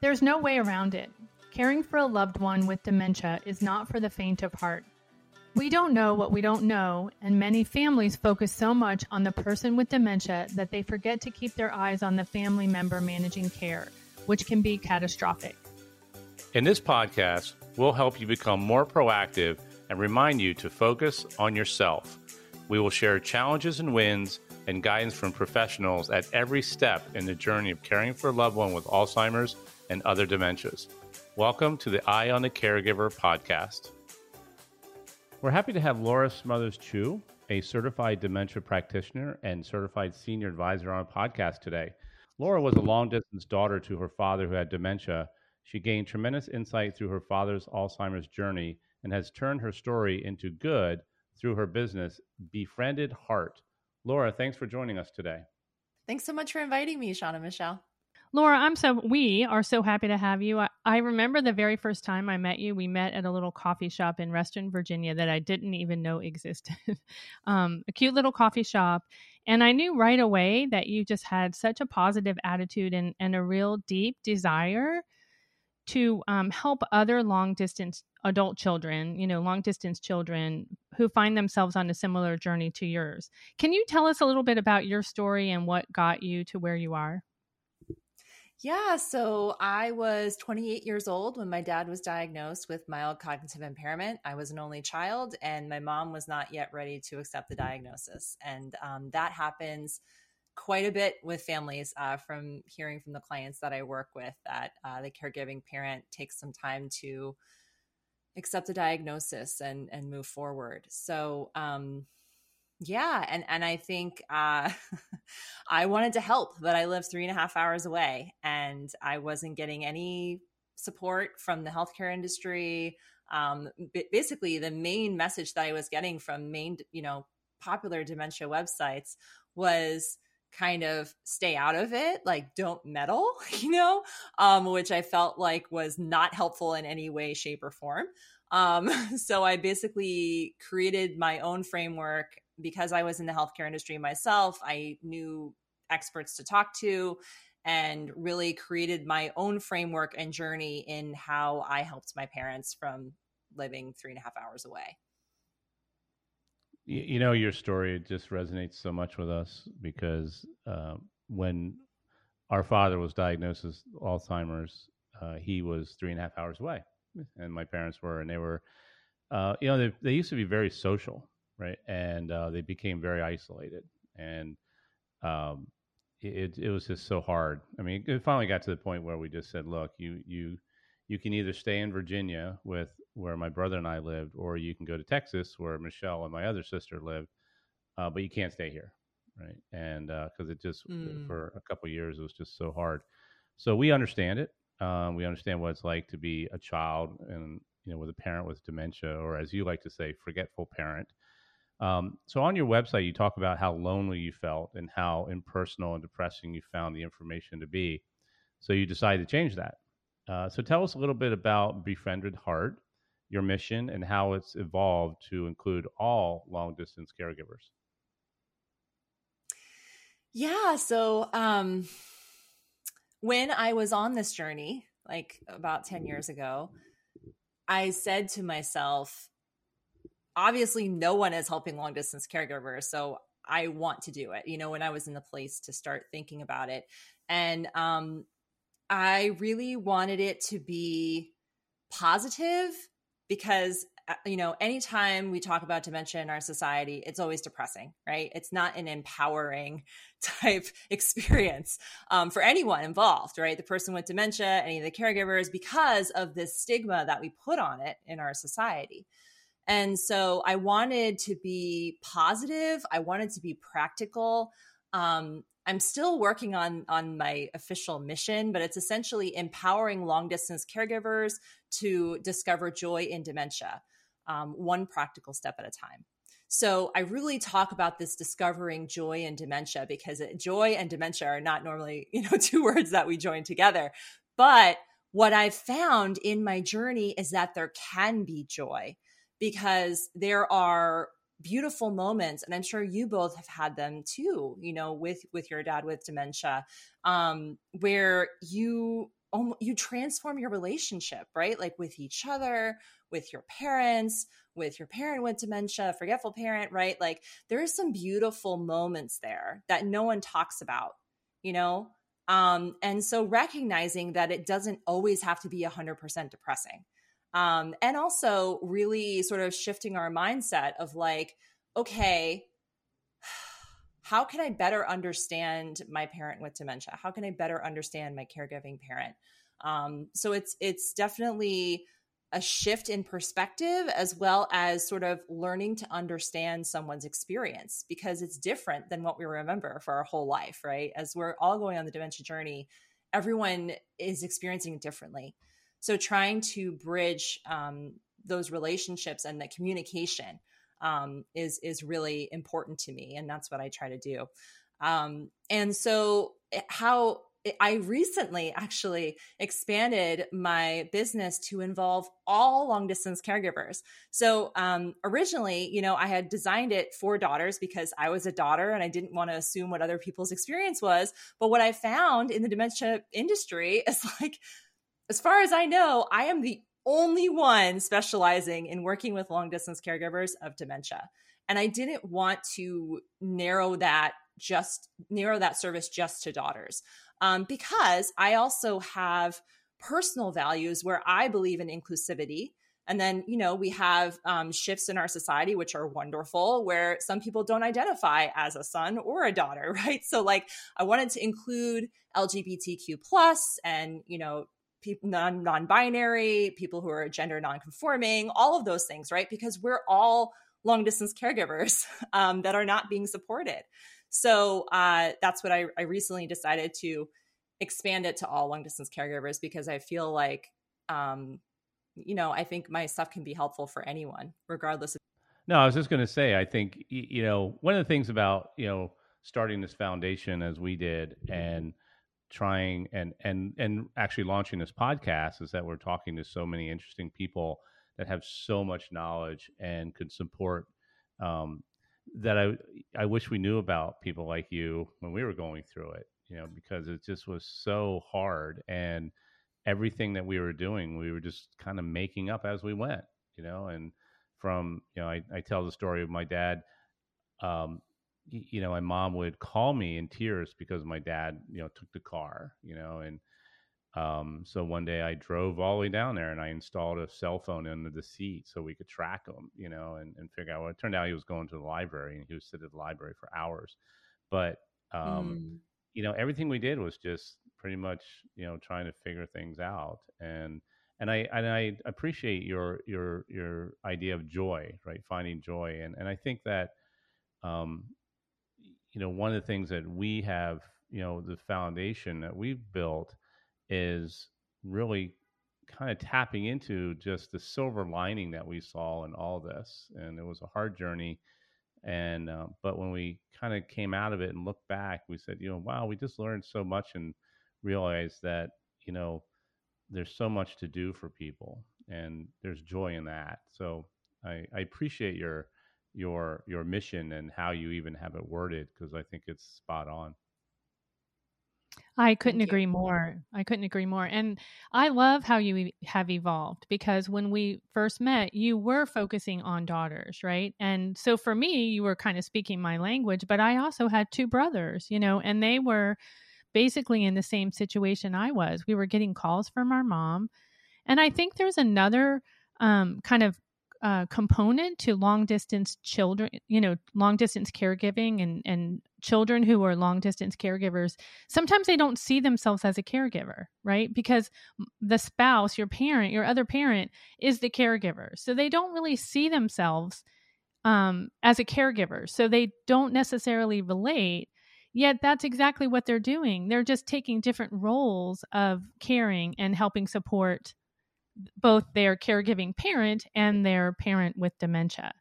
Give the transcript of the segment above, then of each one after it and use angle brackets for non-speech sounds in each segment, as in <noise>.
There's no way around it. Caring for a loved one with dementia is not for the faint of heart. We don't know what we don't know, and many families focus so much on the person with dementia that they forget to keep their eyes on the family member managing care, which can be catastrophic. In this podcast, we'll help you become more proactive and remind you to focus on yourself. We will share challenges and wins and guidance from professionals at every step in the journey of caring for a loved one with Alzheimer's and other dementias. Welcome to the Eye on the Caregiver podcast. We're happy to have Laura Smothers Chu, a certified dementia practitioner and certified senior advisor on a podcast today. Laura was a long distance daughter to her father who had dementia. She gained tremendous insight through her father's Alzheimer's journey and has turned her story into good through her business, Befriended Heart. Laura, thanks for joining us today. Thanks so much for inviting me, and Michele. Laura, I'm so we are so happy to have you. I, I, remember the very first time I met you. We met at a little coffee shop in Reston, Virginia that I didn't even know existed. <laughs> um, a cute little coffee shop, and I knew right away that you just had such a positive attitude and and a real deep desire to um, help other long distance adult children, you know, long distance children who find themselves on a similar journey to yours. Can you tell us a little bit about your story and what got you to where you are? Yeah, so I was 28 years old when my dad was diagnosed with mild cognitive impairment. I was an only child, and my mom was not yet ready to accept the diagnosis. And um, that happens quite a bit with families uh, from hearing from the clients that I work with that uh, the caregiving parent takes some time to accept a diagnosis and and move forward. So um, yeah, and and I think uh, <laughs> I wanted to help, but I live three and a half hours away, and I wasn't getting any support from the healthcare industry. Um, basically, the main message that I was getting from main, you know, popular dementia websites was kind of stay out of it like don't meddle <laughs> you know um, which i felt like was not helpful in any way shape or form um, <laughs> so i basically created my own framework because i was in the healthcare industry myself i knew experts to talk to and really created my own framework and journey in how i helped my parents from living three and a half hours away. You know, your story just resonates so much with us because uh, when our father was diagnosed with Alzheimer's, uh, he was three and a half hours away, and my parents were, and they were, uh, you know, they, they used to be very social, right? And uh, they became very isolated, and um, it it was just so hard. I mean, it finally got to the point where we just said, look, you you you can either stay in Virginia with where my brother and I lived, or you can go to Texas where Michele and my other sister lived, uh, but you can't stay here, right? And because uh, it just mm. for a couple years it was just so hard. So we understand it. Um, we understand what it's like to be a child and you know with a parent with dementia, or as you like to say, forgetful parent. Um, so on your website, you talk about how lonely you felt and how impersonal and depressing you found the information to be. So you decided to change that. Uh, so tell us a little bit about Befriended Heart your mission and how it's evolved to include all long distance caregivers. Yeah, so um, when I was on this journey, like about 10 years ago, I said to myself, obviously, no one is helping long distance caregivers. So I want to do it, you know, when I was in the place to start thinking about it. And um, I really wanted it to be positive because uh, you know anytime we talk about dementia in our society it's always depressing right it's not an empowering <laughs> type experience um, for anyone involved right the person with dementia any of the caregivers because of this stigma that we put on it in our society and so i wanted to be positive i wanted to be practical um, I'm still working on on my official mission, but it's essentially empowering long distance caregivers to discover joy in dementia, um, one practical step at a time. So I really talk about this discovering joy in dementia because joy and dementia are not normally, <laughs> you know, two words that we join together. But what I've found in my journey is that there can be joy because there are beautiful moments and i'm sure you both have had them too you know with with your dad with dementia um where you you transform your relationship, right? Like with each other, with your parents, with your parent with dementia, forgetful parent, right? Like there are some beautiful moments there that no one talks about, you know? Um, and so recognizing that it doesn't always have to be 100% depressing. Um, and also really sort of shifting our mindset of like, okay, <sighs> how can I better understand my parent with dementia? How can I better understand my caregiving parent? Um, so it's it's definitely a shift in perspective as well as sort of learning to understand someone's experience because it's different than what we remember for our whole life, right? As we're all going on the dementia journey, everyone is experiencing it differently. So trying to bridge um, those relationships and the communication um, is is really important to me, and that's what I try to do. Um, and so, eh, how I recently actually expanded my business to involve all long distance caregivers. So, um, originally, you know, I had designed it for daughters because I was a daughter and I didn't want to assume what other people's experience was. But what I found in the dementia industry <laughs> is like, as far as I know, I am the only one specializing in working with long distance caregivers of dementia. And I didn't want to narrow that just narrow that service just to daughters um, because I also have personal values where I believe in inclusivity. And then, you know, we have um, shifts in our society, which are wonderful, where some people don't identify as a son or a daughter, <laughs> right? So, like, I wanted to include LGBTQ plus and, you know, people non non-binary, people who are gender non-conforming, all of those things, right? Because we're all long distance caregivers <laughs> um, that are not being supported. So uh, that's what I, I recently decided to expand it to all long distance caregivers because I feel like, um, you know, I think my stuff can be helpful for anyone, regardless of. No, I was just going to say, I think, you know, one of the things about, you know, starting this foundation as we did and trying and and and actually launching this podcast is that we're talking to so many interesting people that have so much knowledge and could support um, that I I wish we knew about people like you when we were going through it, you know, because it just was so hard and everything that we were doing, we were just kind of making up as we went, you know, and from, you know, I, I tell the story of my dad, um, you know, my mom would call me in tears because my dad, you know, took the car, you know, and um, so one day I drove all the way down there and I installed a cell phone under the seat so we could track him, you know, and, and figure out. Well, it turned out he was going to the library and he was sitting at the library for hours. But um, mm. you know, everything we did was just pretty much, you know, trying to figure things out. And and I and I appreciate your your your idea of joy, right? Finding joy, and and I think that, um, you know, one of the things that we have, you know, the foundation that we've built is really kind of tapping into just the silver lining that we saw in all this. And it was a hard journey. And, uh, but when we kind of came out of it and looked back, we said, you know, wow, we just learned so much and realized that, you know, there's so much to do for people and there's joy in that. So I, I appreciate your, your, your mission and how you even have it worded because I think it's spot on. I couldn't agree more. I couldn't agree more. And I love how you have evolved because when we first met, you were focusing on daughters, right? And so for me, you were kind of speaking my language, but I also had two brothers, you know, and they were basically in the same situation I was. We were getting calls from our mom. And I think there's another um, kind of uh, component to long distance children, you know, long distance caregiving and, and children who are long distance caregivers. Sometimes they don't see themselves as a caregiver, right? Because the spouse, your parent, your other parent is the caregiver. So they don't really see themselves um, as a caregiver. So they don't necessarily relate. Yet that's exactly what they're doing. They're just taking different roles of caring and helping support both their caregiving parent and their parent with dementia.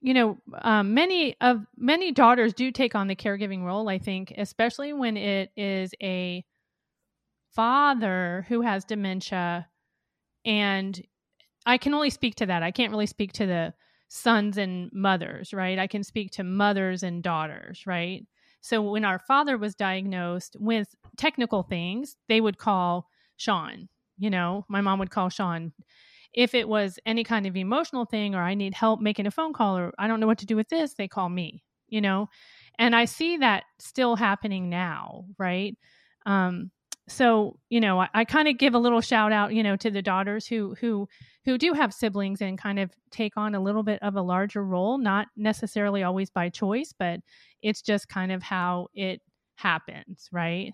You know um, many of many daughters do take on the caregiving role i think especially when it is a father who has dementia. And i can only speak to that. I can't really speak to the sons and mothers right? I can speak to mothers and daughters right? So when our father was diagnosed with technical things they would call Sean. You know, my mom would call Sean. If it was any kind of emotional thing or I need help making a phone call or I don't know what to do with this, they call me, you know? And I see that still happening now, right? Um, so you know i, I kind of give a little shout out you know to the daughters who who who do have siblings and kind of take on a little bit of a larger role not necessarily always by choice but it's just kind of how it happens right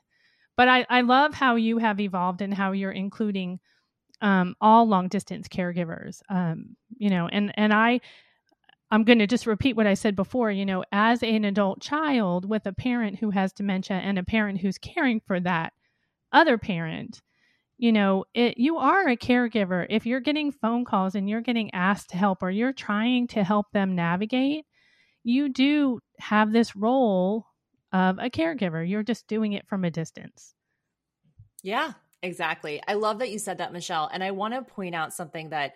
but i i love how you have evolved and how you're including um, all long distance caregivers um, you know and and i i'm going to just repeat what i said before you know as an adult child with a parent who has dementia and a parent who's caring for that other parent you know it you are a caregiver. If you're getting phone calls and you're getting asked to help or you're trying to help them navigate you do have this role of a caregiver. You're just doing it from a distance. Yeah exactly. I love that you said that michele and i want to point out something that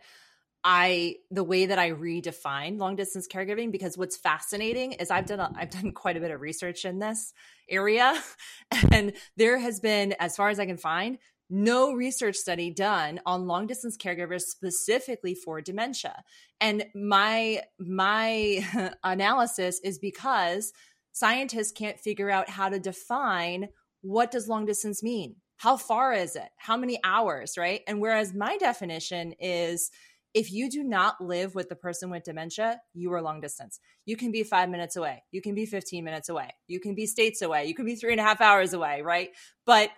I the way that I redefine long distance caregiving because what's fascinating is I've done a, I've <laughs> done quite a bit of research in this area <laughs> and there has been as far as I can find no research study done on long distance caregivers specifically for dementia. And my my <laughs> analysis is because scientists can't figure out how to define what does long distance mean? How far is it? How many hours, right? And whereas my definition is if you do not live with the person with dementia, you are long distance. You can be five minutes away. You can be 15 minutes away. You can be states away. You can be three and a half hours away, right? But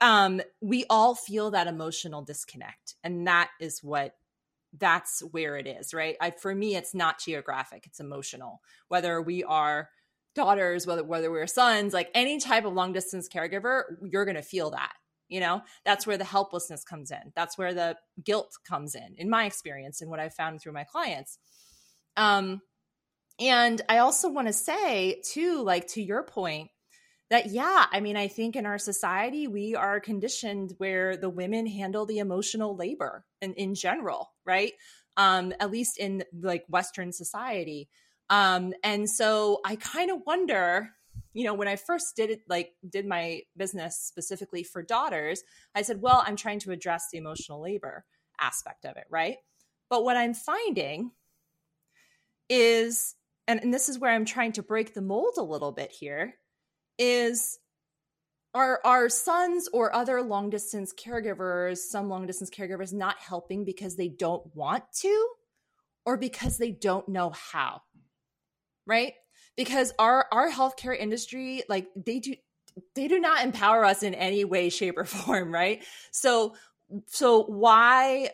um, we all feel that emotional disconnect. And that is what that's where it is, right? I, for me, it's not geographic, it's emotional. Whether we are daughters, whether whether we're sons, like any type of long distance caregiver, you're gonna feel that you know? That's where the helplessness comes in. That's where the guilt comes in in my experience and what i've found through my clients. Um and i also want to say too like to your point that yeah i mean i think in our society we are conditioned where the women handle the emotional labor in, in general right? Um at least in like western society um and so i kind of wonder you know when i first did it like did my business specifically for daughters i said well i'm trying to address the emotional labor aspect of it right? But what i'm finding is and, and this is where i'm trying to break the mold a little bit here is are our sons or other long distance caregivers some long distance caregivers not helping because they don't want to or because they don't know how right? Because our our healthcare industry like they do they do not empower us in any way shape or <laughs> form right? So so why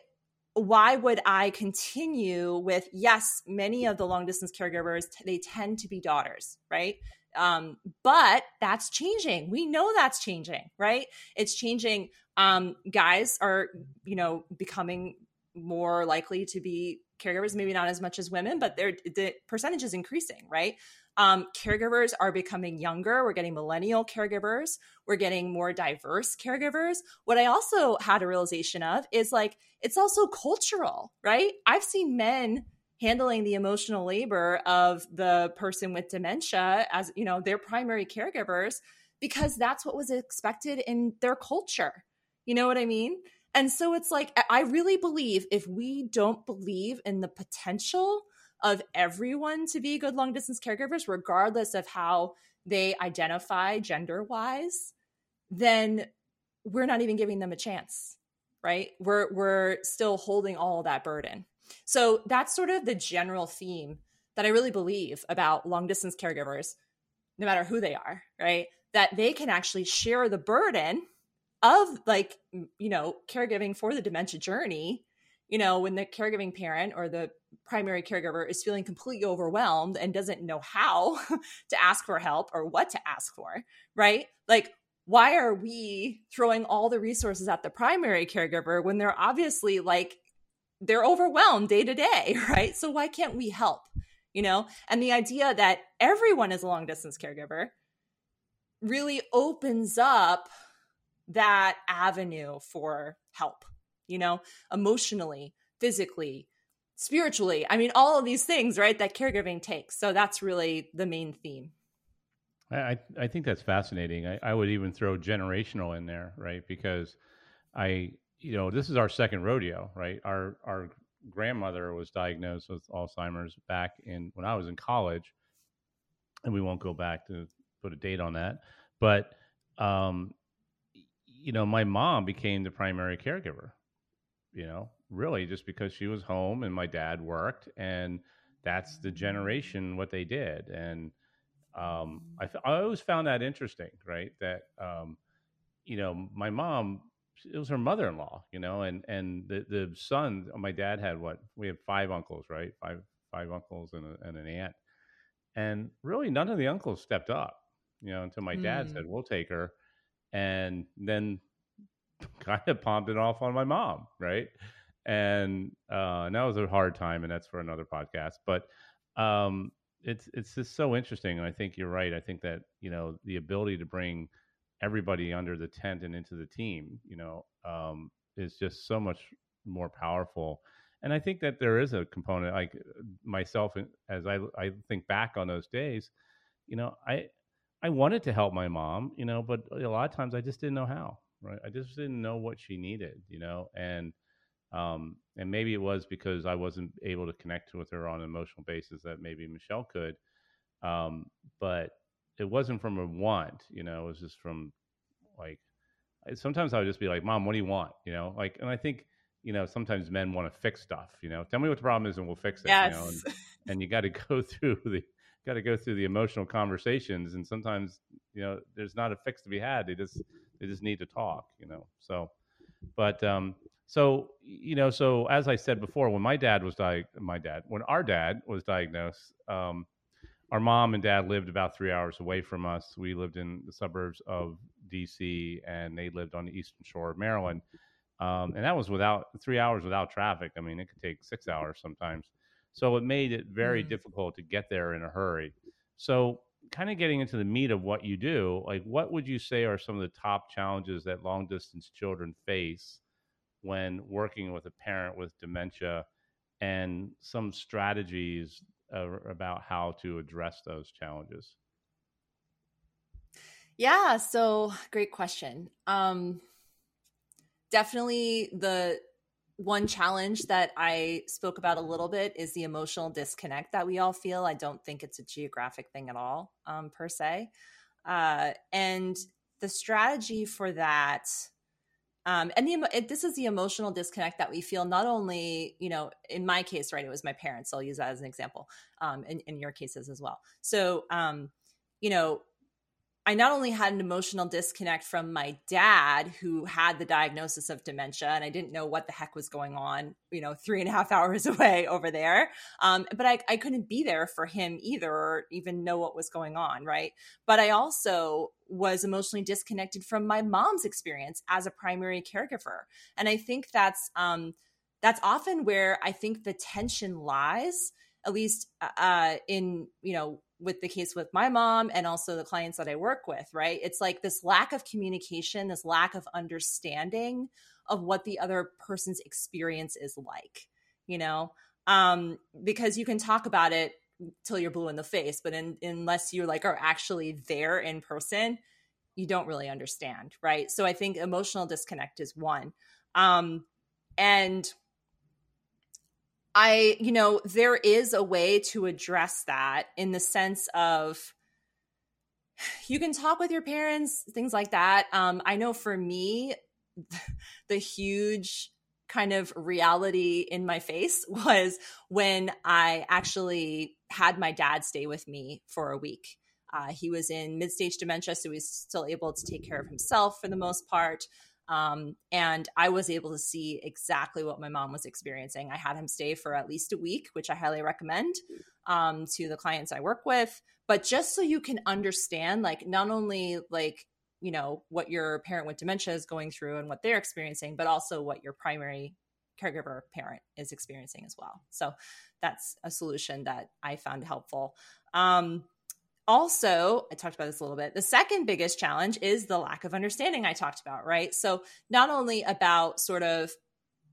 why would i continue with yes many of the long distance caregivers they tend to be daughters right? Um, but that's changing. We know that's changing right? It's changing. Um, guys are you know becoming more likely to be caregivers maybe not as much as women but the percentage is increasing right um, caregivers are becoming younger. We're getting millennial caregivers. We're getting more diverse caregivers. What I also had a realization of is like, it's also cultural, right? I've seen men handling the emotional labor of the person with dementia as, you know, their primary caregivers because that's what was expected in their culture. You know what I mean? And so it's like, I really believe if we don't believe in the potential of everyone to be good long distance caregivers, regardless of how they identify gender wise, then we're not even giving them a chance, right? We're we're still holding all that burden. So that's sort of the general theme that I really believe about long distance caregivers, no matter who they are, right? That they can actually share the burden of like, you know, caregiving for the dementia journey you know, when the caregiving parent or the primary caregiver is feeling completely overwhelmed and doesn't know how <laughs> to ask for help or what to ask for, right? Like, why are we throwing all the resources at the primary caregiver when they're obviously like, they're overwhelmed day to day, <laughs> right? So why can't we help? You know, and the idea that everyone is a long distance caregiver really opens up that avenue for help you know, emotionally, physically, spiritually. I mean, all of these things, right, that caregiving takes. So that's really the main theme. I, I think that's fascinating. I, I would even throw generational in there, right? Because I, you know, this is our second rodeo, right? Our our grandmother was diagnosed with Alzheimer's back in when I was in college, and we won't go back to put a date on that, but um, you know, my mom became the primary caregiver. You know, really just because she was home and my dad worked, and that's the generation what they did, and um, I, I always found that interesting, right? That um, you know, my mom it was her mother-in-law, you know, and and the the son. My dad had what we had five uncles, right? Five five uncles and, a, and an aunt, and really none of the uncles stepped up, you know, until my mm. dad said, "We'll take her," and then <laughs> kind of palmed it off on my mom, right? And uh, that was a hard time, and that's for another podcast. But um, it's it's just so interesting, and I think you're right. I think that you know the ability to bring everybody under the tent and into the team, you know, um, is just so much more powerful. And I think that there is a component, like myself, as I I think back on those days, you know, I I wanted to help my mom, you know, but a lot of times I just didn't know how. Right, I just didn't know what she needed, you know, and um, and maybe it was because I wasn't able to connect with her on an emotional basis that maybe Michele could. Um, but it wasn't from a want, you know, it was just from like sometimes I would just be like, Mom, what do you want? You know, like and I think, you know, sometimes men want to fix stuff, you know. Tell me what the problem is and we'll fix it. Yes. You know? and, and you gotta <laughs> go through the got to go through the emotional conversations and sometimes you know there's not a fix to be had they just they just need to talk you know so but um so you know so as i said before when my dad was diagnosed my dad when our dad was diagnosed um our mom and dad lived about three hours away from us. We lived in the suburbs of DC, and they lived on the eastern shore of Maryland. Um, and that was without three hours without traffic. I mean, it could take six hours sometimes. So it made it very mm. difficult to get there in a hurry. So, kind of getting into the meat of what you do, like what would you say are some of the top challenges that long distance children face when working with a parent with dementia and some strategies uh, about how to address those challenges? Yeah, so great question. Um, definitely the one challenge that I spoke about a little bit is the emotional disconnect that we all feel. I don't think it's a geographic thing at all, um, per se. Uh, and the strategy for that um, and the, this is the emotional disconnect that we feel not only you know in my case right it was my parents so i'll use that as an example um, in, in your cases as well so um, you know I not only had an emotional disconnect from my dad, who had the diagnosis of dementia, and I didn't know what the heck was going on, you know, three and a half <laughs> hours away over there. Um, but I, I couldn't be there for him either, or even know what was going on, right? But I also was emotionally disconnected from my mom's experience as a primary caregiver, and I think that's um, that's often where I think the tension lies at least uh, uh, in you know with the case with my mom and also the clients that I work with, right? It's like this lack of communication, this lack of understanding of what the other person's experience is like, you know? Um, because you can talk about it till you're blue in the face, but in, unless you like are actually there in person, you don't really understand, right? So I think emotional disconnect is one. Um, and I, you know, there is a way to address that in the sense of you can talk with your parents, things like that. Um, I know for me, <laughs> the huge kind of reality in my face <laughs> was when I actually had my dad stay with me for a week. Uh, he was in mid stage dementia, so he's still able to take care of himself for the most part. Um, and I was able to see exactly what my mom was experiencing. I had him stay for at least a week, which I highly recommend um, to the clients I work with. But just so you can understand, like, not only like, you know, what your parent with dementia is going through and what they're experiencing, but also what your primary caregiver parent is experiencing as well. So that's a solution that I found helpful. Um, also, I talked about this a little bit. The second biggest challenge is the lack of understanding I talked about, right? So, not only about sort of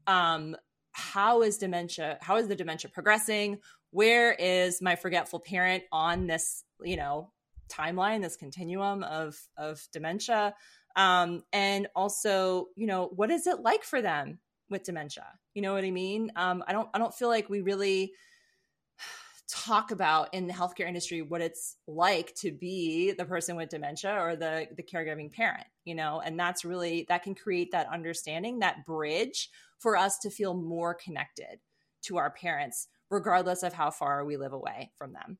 um, how is dementia, how is the dementia progressing? Where is my forgetful parent on this, you know, timeline, this continuum of of dementia? Um, and also, you know, what is it like for them with dementia? You know what I mean? Um, I don't I don't feel like we really talk about in the healthcare industry what it's like to be the person with dementia or the the caregiving parent you know? And that's really that can create that understanding that bridge for us to feel more connected to our parents regardless of how far we live away from them.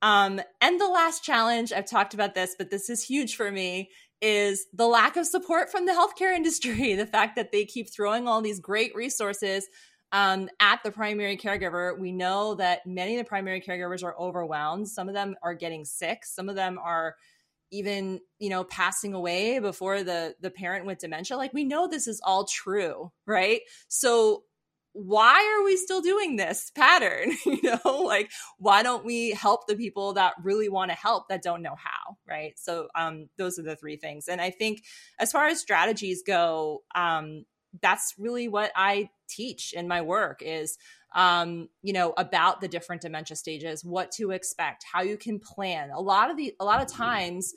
Um, and the last challenge i've talked about this but this is huge for me is the lack of support from the healthcare <laughs> industry the fact that they keep throwing all these great resources um, at the primary caregiver, we know that many of the primary caregivers are overwhelmed. Some of them are getting sick. Some of them are even, you know, passing away before the the parent with dementia. Like we know this is all true, right? So why are we still doing this pattern? <laughs> you know, like why don't we help the people that really want to help that don't know how, right? So um those are the three things. And I think as far as strategies go, um that's really what I teach in my work is um, you know about the different dementia stages what to expect how you can plan. A lot of the a lot of times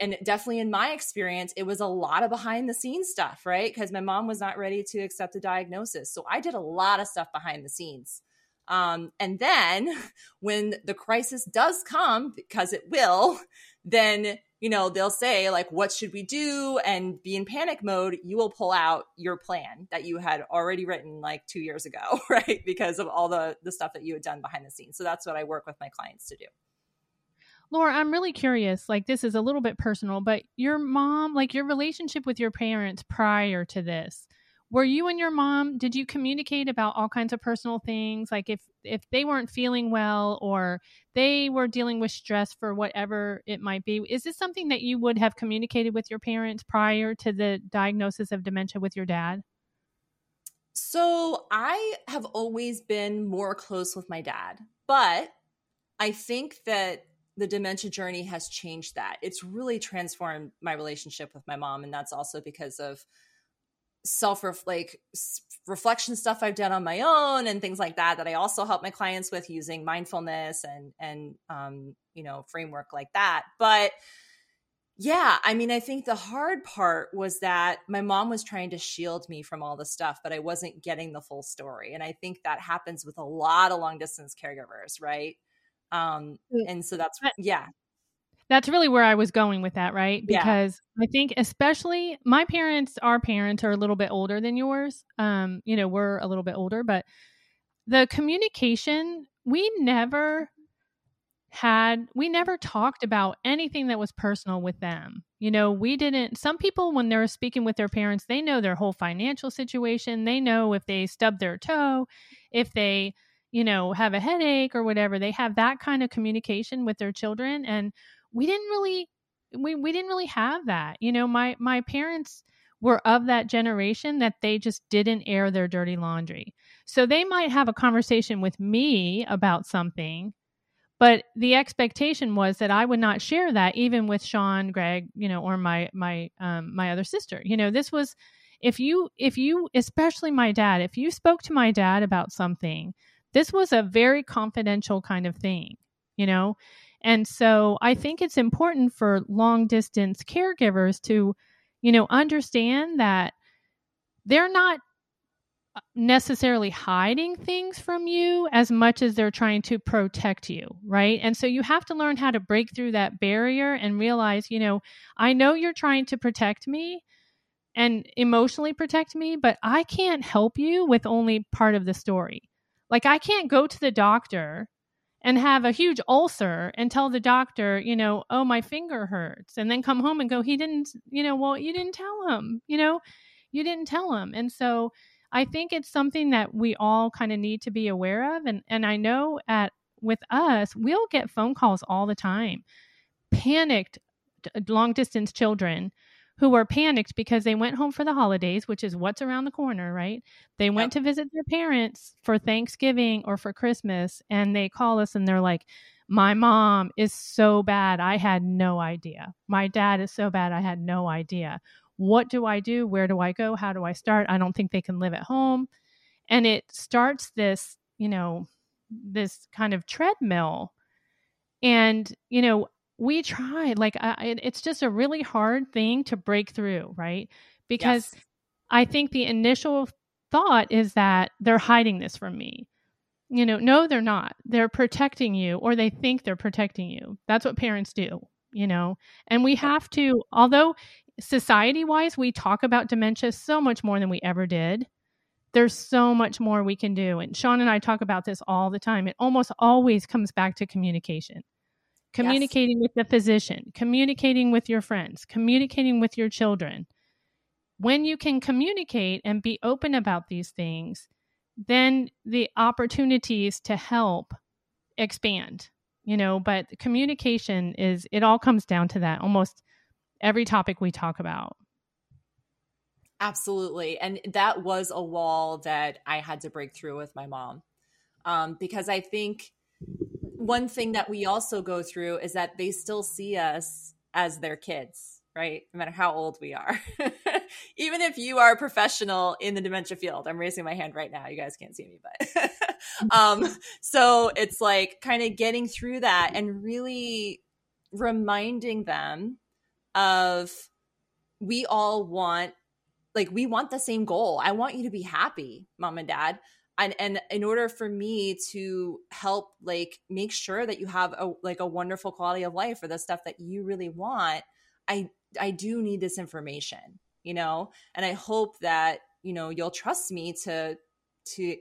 and definitely in my experience it was a lot of behind the scenes stuff right? Because my mom was not ready to accept the diagnosis. So i did a lot of stuff behind the scenes. Um, and then <laughs> when the crisis does come because it will then you know, they'll say, like, what should we do? And be in panic mode, you will pull out your plan that you had already written like two years ago, <laughs> right? Because of all the the stuff that you had done behind the scenes. So that's what I work with my clients to do. Laura, I'm really curious. Like, this is a little bit personal, but your mom, like your relationship with your parents prior to this, were you and your mom did you communicate about all kinds of personal things? Like if if they weren't feeling well or they were dealing with stress for whatever it might be is this something that you would have communicated with your parents prior to the diagnosis of dementia with your dad? So i have always been more close with my dad but i think that the dementia journey has changed that. It's really transformed my relationship with my mom and that's also because of self like reflection stuff I've done on my own and things like that that I also help my clients with using mindfulness and and um you know framework like that. But yeah I mean I think the hard part was that my mom was trying to shield me from all the stuff but I wasn't getting the full story. And I think that happens with a lot of long distance caregivers right? Um mm. and so that's yeah that's really where I was going with that, right? Because yeah. I think especially my parents, our parents are a little bit older than yours. Um, you know, we're a little bit older, but the communication, we never had we never talked about anything that was personal with them. You know, we didn't some people when they're speaking with their parents, they know their whole financial situation. They know if they stub their toe, if they, you know, have a headache or whatever. They have that kind of communication with their children and we didn't really we, we didn't really have that you know my my parents were of that generation that they just didn't air their dirty laundry so they might have a conversation with me about something but the expectation was that I would not share that even with Sean, Greg, you know, or my my um, my other sister. You know, this was if you if you especially my dad, if you spoke to my dad about something, this was a very confidential kind of thing. You know, and so I think it's important for long distance caregivers to, you know, understand that they're not uh, necessarily hiding things from you as much as they're trying to protect you, right? And so you have to learn how to break through that barrier and realize, you know, I know you're trying to protect me and emotionally protect me, but I can't help you with only part of the story. Like, I can't go to the doctor and have a huge ulcer and tell the doctor, you know, oh, my finger hurts, and then come home and go, he didn't, you know, well, you didn't tell him, you know, you didn't tell him. And so I think it's something that we all kind of need to be aware of. And, and I know at, with us, we'll get phone calls all the time, panicked long distance children who were panicked because they went home for the holidays, which is what's around the corner, right? They went yep. to visit their parents for Thanksgiving or for Christmas, and they call us and they're like, My mom is so bad. I had no idea. My dad is so bad. I had no idea. What do I do? Where do I go? How do I start? I don't think they can live at home. And it starts this, you know, this kind of treadmill. And, you know, we tried. Like, I, it's just a really hard thing to break through, right? Because Yes. I think the initial thought is that they're hiding this from me. You know, no, they're not. They're protecting you, or they think they're protecting you. That's what parents do, you know? And we have to, although society wise, we talk about dementia so much more than we ever did. There's so much more we can do. And Sean and I talk about this all the time. It almost always comes back to communication communicating with the physician, communicating with your friends, communicating with your children. When you can communicate and be open about these things, then the opportunities to help expand, you know. But communication is, it all comes down to that almost every topic we talk about. Absolutely. And that was a wall that I had to break through with my mom. Um, because I think one thing that we also go through is that they still see us as their kids, right? No matter how old we are. <laughs> Even if you are a professional in the dementia field, I'm raising my hand right now. You guys can't see me, but <laughs> um, so it's like kind of getting through that and really reminding them of we all want like we want the same goal. I want you to be happy, mom and dad. And and in order for me to help like make sure that you have a like a wonderful quality of life or the stuff that you really want, I I do need this information, you know? And I hope that, you know, you'll trust me to to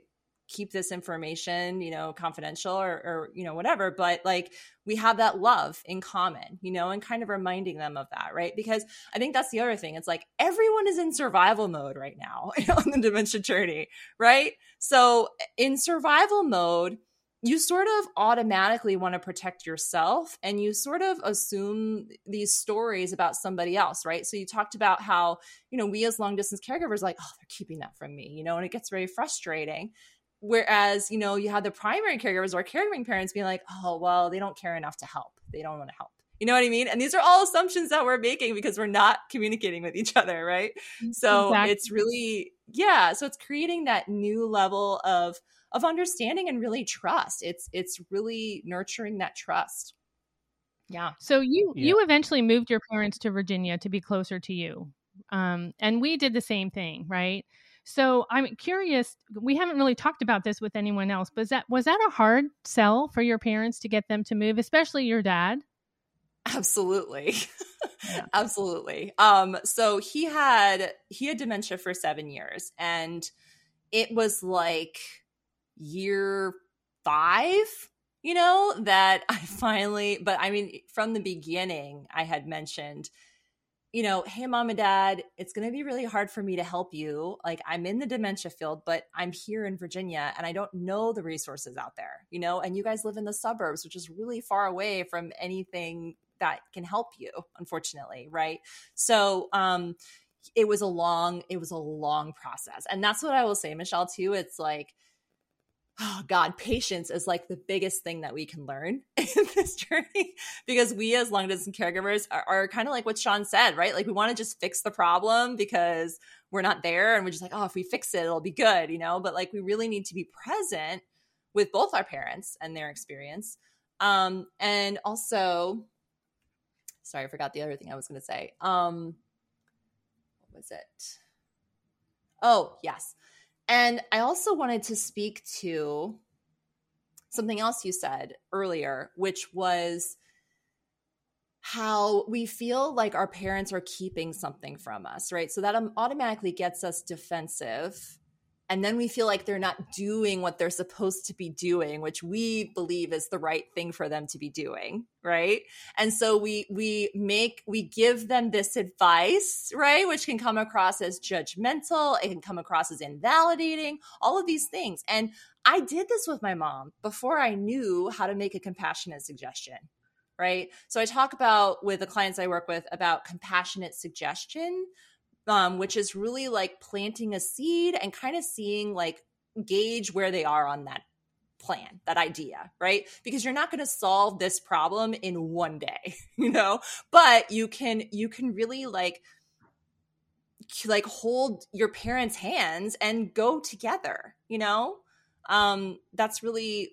keep this information, you know, confidential or, or, you know, whatever. But like we have that love in common, you know, and kind of reminding them of that, right? Because I think that's the other thing. It's like everyone is in survival mode right now <laughs> on the dementia journey, right? So eh, in survival mode, you sort of automatically want to protect yourself and you sort of assume these stories about somebody else, right? So you talked about how, you know, we as long distance caregivers, like, oh, they're keeping that from me, you know, and it gets very frustrating. Whereas, you know, you have the primary caregivers or caregiving parents being like, oh, well, they don't care enough to help. They don't want to help. You know what I mean? And these are all assumptions that we're making because we're not communicating with each other, right? So Exactly. it's really, yeah. So it's creating that new level of of understanding and really trust. It's it's really nurturing that trust. Yeah. So you Yeah. you eventually moved your parents to Virginia to be closer to you, um, and we did the same thing, right? So I'm curious. We haven't really talked about this with anyone else, but is that was that a hard sell for your parents to get them to move, especially your dad? Absolutely. Yeah. <laughs> Absolutely. Um so he had he had dementia for 7 years and it was like year 5, you know, that <laughs> I finally but I mean from the beginning I had mentioned you know, hey mom and dad, it's going to be really hard for me to help you. Like I'm in the dementia field, but I'm here in Virginia and I don't know the resources out there, you know, and you guys live in the suburbs, which is really far away from anything that can help you, unfortunately, right? So, um it was a long it was a long process. And that's what I will say, Michele, too. It's like oh <gasps> god patience is like the biggest thing that we can learn <laughs> in this journey because we as long distance caregivers are, are kind of like what sean said right? Like we want to just fix the problem because we're not there and we're just like oh if we fix it it'll be good you know? But like we really need to be present with both our parents and their experience. Um and also sorry i forgot the other thing i was going to say. Um what was it? Oh yes and I also wanted to speak to something else you said earlier, which was how we feel like our parents are keeping something from us, right? So that um, automatically gets us defensive. And then we feel like they're not doing what they're supposed to be doing, which we believe is the right thing for them to be doing, right? And so we we make we give them this advice, right, which can come across as judgmental, it can come across as invalidating, all of these things. And I did this with my mom before I knew how to make a compassionate suggestion, right? So I talk about with the clients I work with about compassionate suggestion, um, which is really like planting a seed and kind of seeing like gauge where they are on that plan, that idea, right? Because you're not going to solve this problem in one day, <laughs> you know, but you can you can really like like hold your parents' hands and go together, you know? Um that's really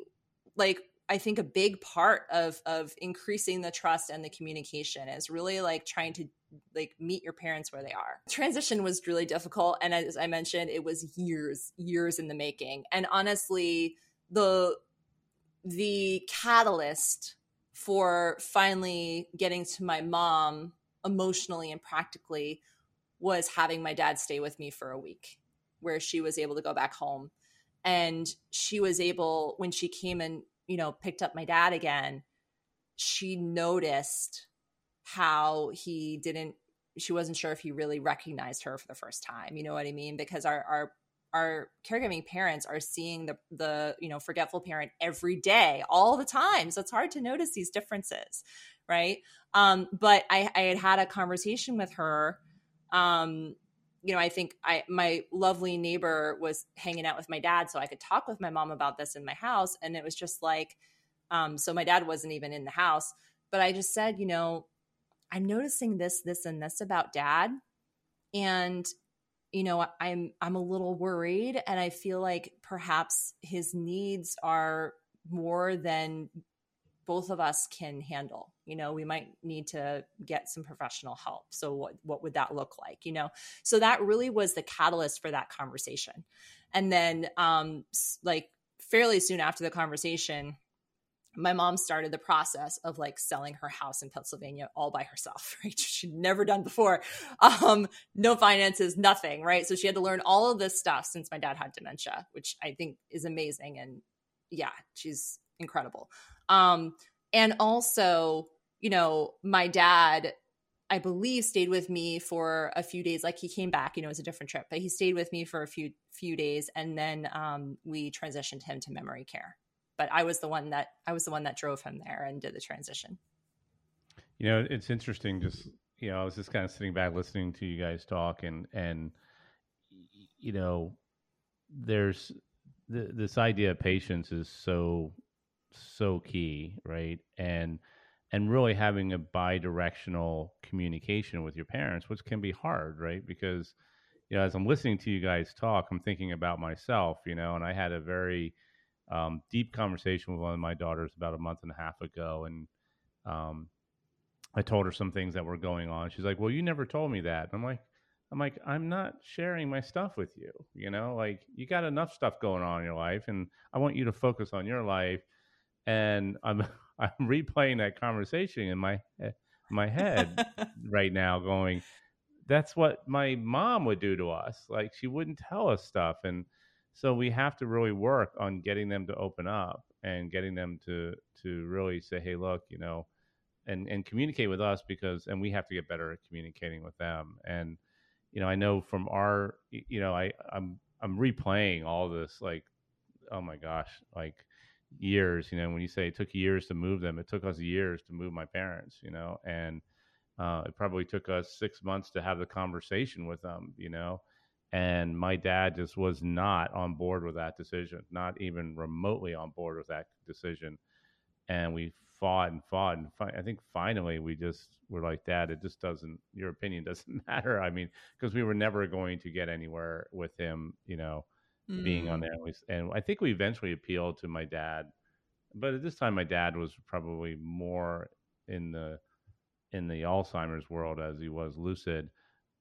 like I think a big part of of increasing the trust and the communication is really like trying to like meet your parents where they are. Transition was really difficult and as I mentioned it was years years in the making. And honestly the the catalyst for finally getting to my mom emotionally and practically was having my dad stay with me for a week where she was able to go back home and she was able when she came and you know picked up my dad again she noticed how he didn't she wasn't sure if he really recognized her for the first time you know what i mean? Because our our our caregiving parents are seeing the the you know forgetful parent every day all the time. So it's hard to notice these differences right? Um but i i had had a conversation with her um you know i think i my lovely neighbor was hanging out with my dad so i could talk with my mom about this in my house and it was just like um so my dad wasn't even in the house but i just said you know i'm noticing this this and this about dad and you know i'm i'm a little worried and i feel like perhaps his needs are more than both of us can handle. You know we might need to get some professional help. So what what would that look like you know? So that really was the catalyst for that conversation. And then um like fairly soon after the conversation my mom started the process of like selling her house in Pennsylvania all by herself, <laughs> right? She'd never done before. Um, no finances, nothing, right? So she had to learn all of this stuff since my dad had dementia, which I think is amazing. And yeah, she's incredible. Um, and also, you know, my dad, I believe, stayed with me for a few days. Like he came back, you know, it was a different trip, but he stayed with me for a few few days, and then um, we transitioned him to memory care but I was the one that I was the one that drove him there and did the transition. You know, it's interesting. Just you know, I was just kind of sitting back listening to you guys talk, and and you know, there's the, this idea of patience is so so key, right? And and really having a bi-directional communication with your parents, which can be hard, right? Because you know, as I'm listening to you guys talk, I'm thinking about myself, you know, and I had a very um, deep conversation with one of my daughters about a month and a half ago, and um, I told her some things that were going on. She's like, "Well, you never told me that." I'm like, "I'm like, I'm not sharing my stuff with you. You know, like you got enough stuff going on in your life, and I want you to focus on your life." And I'm <laughs> I'm replaying that conversation in my my head <laughs> right now, going, "That's what my mom would do to us. Like she wouldn't tell us stuff and." So we have to really work on getting them to open up and getting them to to really say, hey, look, you know, and and communicate with us because and we have to get better at communicating with them. And you know, I know from our, you know, I I'm I'm replaying all this like, oh my gosh, like years. You know, when you say it took years to move them, it took us years to move my parents. You know, and uh, it probably took us six months to have the conversation with them. You know and my dad just was not on board with that decision, not even remotely on board with that decision. And we fought and fought, and fi- I think finally we just were like, "Dad, it just doesn't. Your opinion <laughs> doesn't matter." I mean, because we were never going to get anywhere with him, you know, mm. being on mm. there. And I think we eventually appealed to my dad, but at this time, my dad was probably more in the in the Alzheimer's world as he was lucid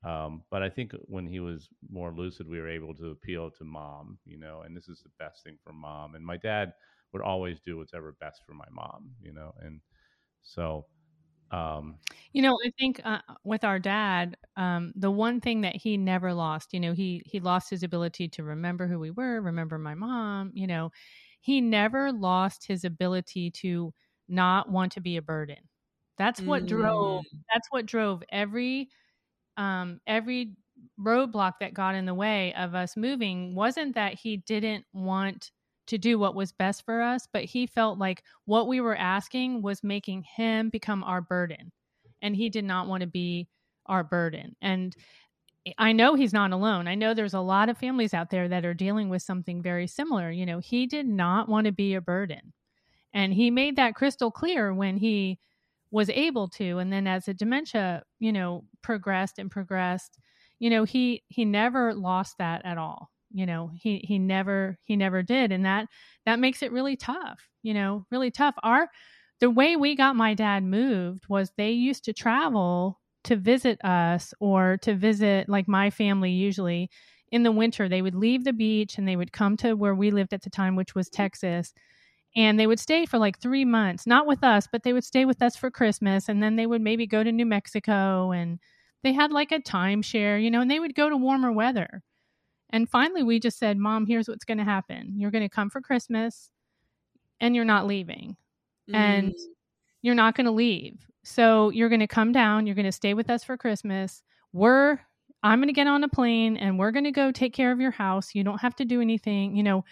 um, but I think when he was more lucid, we were able to appeal to mom, you know, and this is the best thing for mom. And my dad would always do what's ever best for my mom, you know, and so. Um, you know, I think uh, with our dad, um, the one thing that he never lost, you know, he he lost his ability to remember who we were, remember my mom. You know, he never lost his ability to not want to be a burden. That's what mm. drove. That's what drove every um, every roadblock that got in the way of us moving wasn't that he didn't want to do what was best for us, but he felt like what we were asking was making him become our burden. And he did not want to be our burden. And I know he's not alone. I know there's a lot of families out there that are dealing with something very similar. You know, he did not want to be a burden. And he made that crystal clear when he was able to and then as the dementia you know progressed and progressed you know he he never lost that at all you know he he never he never did and that that makes it really tough you know, really tough. Our the way we got my dad moved was they used to travel to visit us or to visit like my family usually in the winter they would leave the beach and they would come to where we lived at the time which was mm. Texas and they would stay for like 3 months not with us but they would stay with us for Christmas and then they would maybe go to New Mexico and they had like a timeshare you know and they would go to warmer weather and finally we just said mom here's what's going to happen you're going to come for Christmas and you're not leaving mm. and you're not going to leave so you're going to come down, you're going to stay with us for Christmas. We're I'm going to get on a plane and we're going to go take care of your house. You don't have to do anything, you know.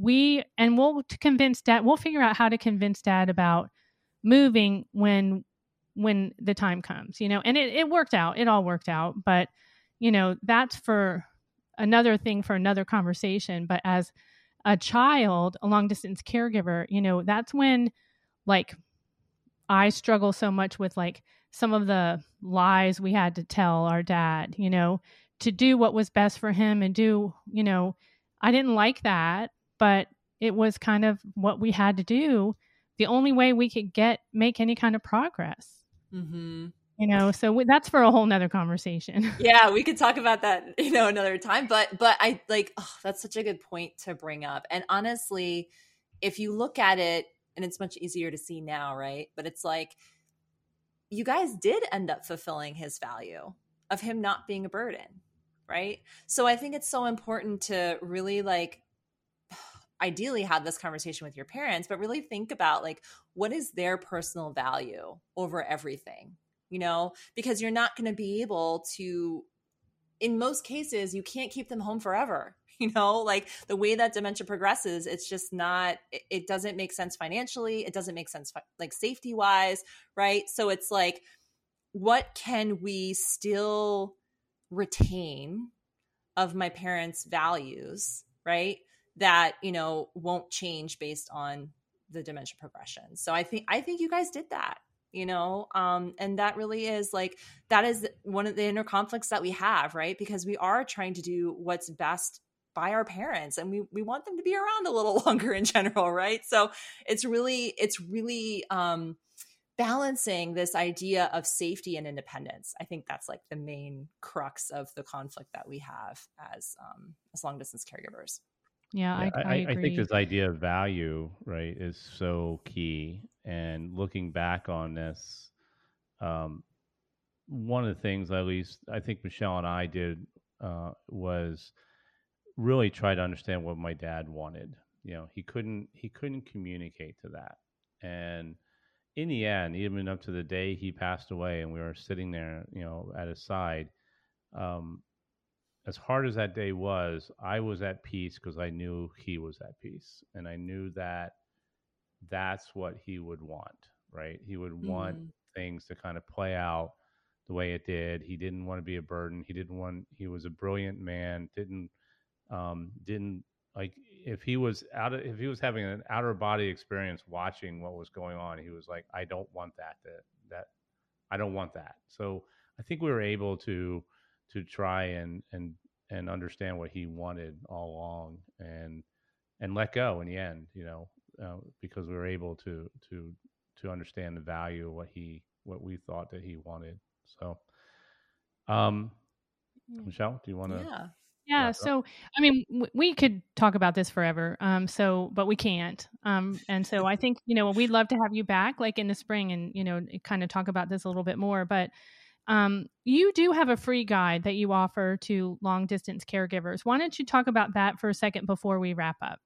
We and we'll convince dad, we'll figure out how to convince dad about moving when when the time comes, you know. And it it worked out. It all worked out, but you know, that's for another thing for another conversation, but as a child, a long distance caregiver, you know, that's when like I struggle so much with like some of the lies we had to tell our dad, you know, to do what was best for him and do, you know, I didn't like that, but it was kind of what we had to do. The only way we could get make any kind of progress. Mm-hmm. You know, so that's for a whole nother conversation. <laughs> Yeah, we could talk about that, you know, another time. But but I like oh, that's such a good point to bring up. And honestly, if you look at it and it's much easier to see now, right? But it's like you guys did end up fulfilling his value of him not being a burden, right? So I think it's so important to really like ideally have this conversation with your parents, but really think about like what is their personal value over everything, you know, because you're not going to be able to in most cases you can't keep them home forever <laughs> you know? Like the way that dementia progresses it's just not it, doesn't make sense financially it doesn't make sense like safety wise right? So it's like what can we still retain of my parents values right that you know won't change based on the dementia progression. So i think i think you guys did that you know? Um and that really is like that is one of the inner conflicts that we have right? Because we are trying to do what's best by our parents and we we want them to be around a little <laughs> longer in general right? So it's really it's really um balancing this idea of safety and independence. I think that's like the main crux of the conflict that we have as um as long distance caregivers yeah, yeah I, I, I, think this idea of value right is so key and looking back on this um one of the things at least i think michele and i did uh, was really try to understand what my dad wanted. You know, he couldn't he couldn't communicate to that. And in the end, even up to the day he passed away and we were sitting there, you know, at his side, um, as hard as that day was, I was at peace because I knew he was at peace. And I knew that that's what he would want, right? He would want mm. things to kind of play out the way it did. He didn't want to be a burden. He didn't want, he was a brilliant man, didn't um, didn't like if he was out of if he was having an outer body experience watching what was going on he was like i don't want that to, that i don't want that so i think we were able to to try and and and understand what he wanted all along and and let go in the end you know uh, because we were able to to to understand the value of what he what we thought that he wanted. So um hmm. michele do you want to yeah. Yeah so i mean w- we could talk about this forever um so but we can't um and so i think you know we'd love to have you back like in the spring and you know kind of talk about this a little bit more but um you do have a free guide that you offer to long distance caregivers why don't you talk about that for a second before we wrap up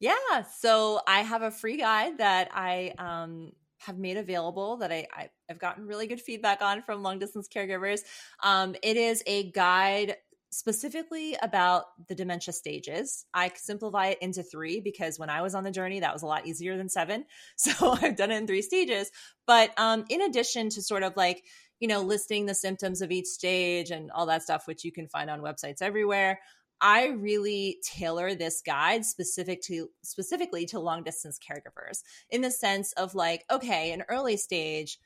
yeah so i have a free guide that i um have made available that I, I have gotten really good feedback on from long distance caregivers. Um, it is a guide specifically about the dementia stages. I simplify it into three because when I was on the journey, that was a lot easier than seven. <laughs> So I've done it in three stages. But um, in addition to sort of like, you know, listing the symptoms of each stage and all that stuff, which you can find on websites everywhere, I really tailor this guide specific to specifically to long distance caregivers in the sense of like, okay, an early stage,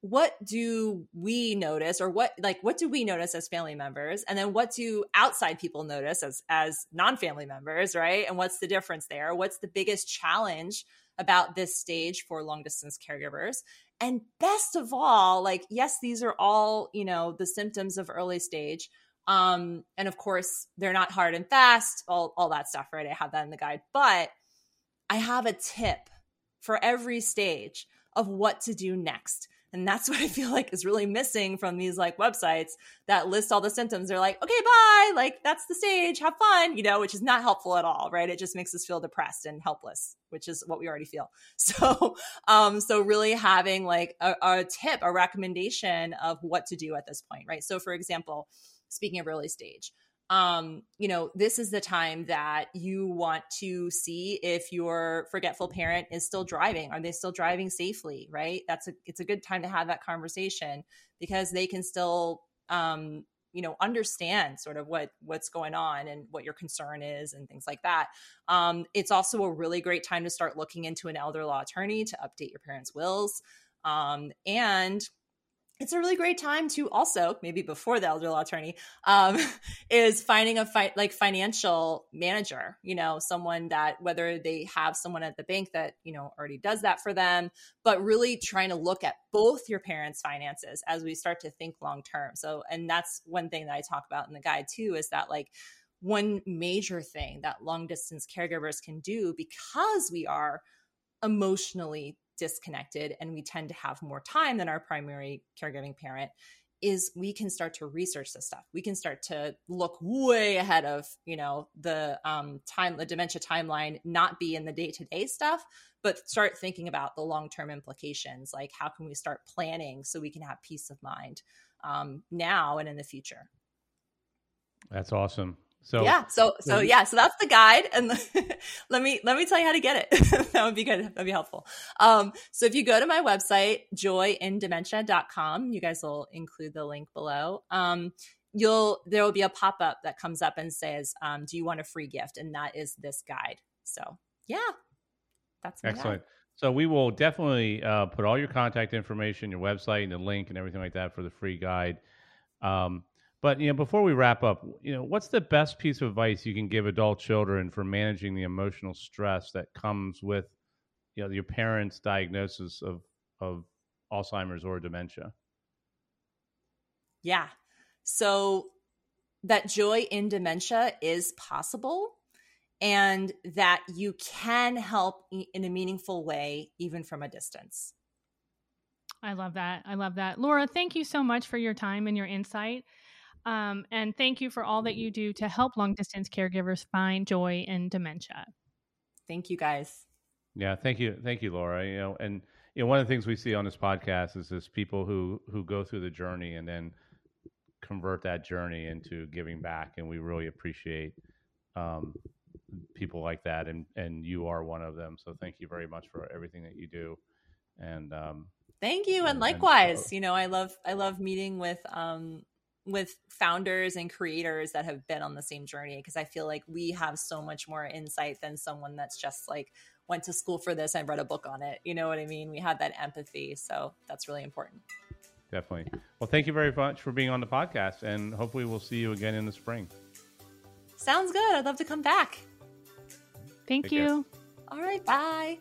what do we notice or what like what do we notice as family members? And then what do outside people notice as as non-family members right? And what's the difference there? What's the biggest challenge about this stage for long distance caregivers? And best of all like yes these are all you know the symptoms of early stage um and of course they're not hard and fast all all that stuff right? I have that in the guide. But i have a tip for every stage of what to do next and that's <laughs> what I feel like is really missing from these like websites that list all the symptoms. They're like, okay, bye. Like, that's the stage. Have fun, you know, which is not helpful at all, right? It just makes us feel depressed and helpless, which is what we already feel. <laughs> So, um, so really having like a, a tip, a recommendation of what to do at this point, right? So, for example, speaking of early stage, um, you know, this is the time that you want to see if your forgetful parent is still driving. Are they still driving safely? Right. That's a it's a good time to have that conversation because they can still um, you know understand sort of what what's going on and what your concern is and things like that um, it's also a really great time to start looking into an elder law attorney to update your parents wills um, and it's a really great time to also maybe before the elder law attorney um, <laughs> is finding a fi- like financial manager you know someone that whether they have someone at the bank that you know already does that for them but really trying to look at both your parents finances as we start to think long term. So and that's one thing that i talk about in the guide too is that like one major thing that long distance caregivers can do because we are emotionally disconnected and we tend to have more time than our primary caregiving parent is we can start to research this stuff. We can start to look way ahead of, you know, the um, time, the dementia timeline, not be in the day to day stuff, but start thinking about the long term implications. Like, how can we start planning so we can have peace of mind um, now and in the future? That's awesome. So yeah, so so yeah, so that's the guide, and <laughs> let me let me tell you how to get it. <laughs> that would be good. That'd be helpful. Um, so if you go to my website, joyindementia.com, you guys will include the link below. Um, you'll there will be a pop up that comes up and says, um, "Do you want a free gift?" And that is this guide. So yeah, that's excellent. Guide. So we will definitely uh, put all your contact information, your website, and the link and everything like that for the free guide. Um, but you know, before we wrap up, you know, what's the best piece of advice you can give adult children for managing the emotional stress that comes with, you know, your parents' diagnosis of of Alzheimer's or dementia? Yeah. So that joy in dementia is possible and that you can help in a meaningful way even from a distance. I love that. I love that. Laura, thank you so much for your time and your insight. Um, and thank you for all that you do to help long distance caregivers find joy in dementia. Thank you, guys. Yeah, thank you, thank you, Laura. You know, and you know, one of the things we see on this podcast is this people who who go through the journey and then convert that journey into giving back, and we really appreciate um, people like that, and and you are one of them. So thank you very much for everything that you do, and um, thank you, and, and likewise. And, you know, I love I love meeting with um, with founders and creators that have been on the same journey because I feel like we have so much more insight than someone that's just like went to school for this and read a book on it. You know what I mean? We have that empathy. So that's really important. Definitely. Well, thank you very much for being on the podcast and hopefully we'll see you again in the spring. Sounds good. I'd love to come back. Thank Take you. Care. All right. Bye.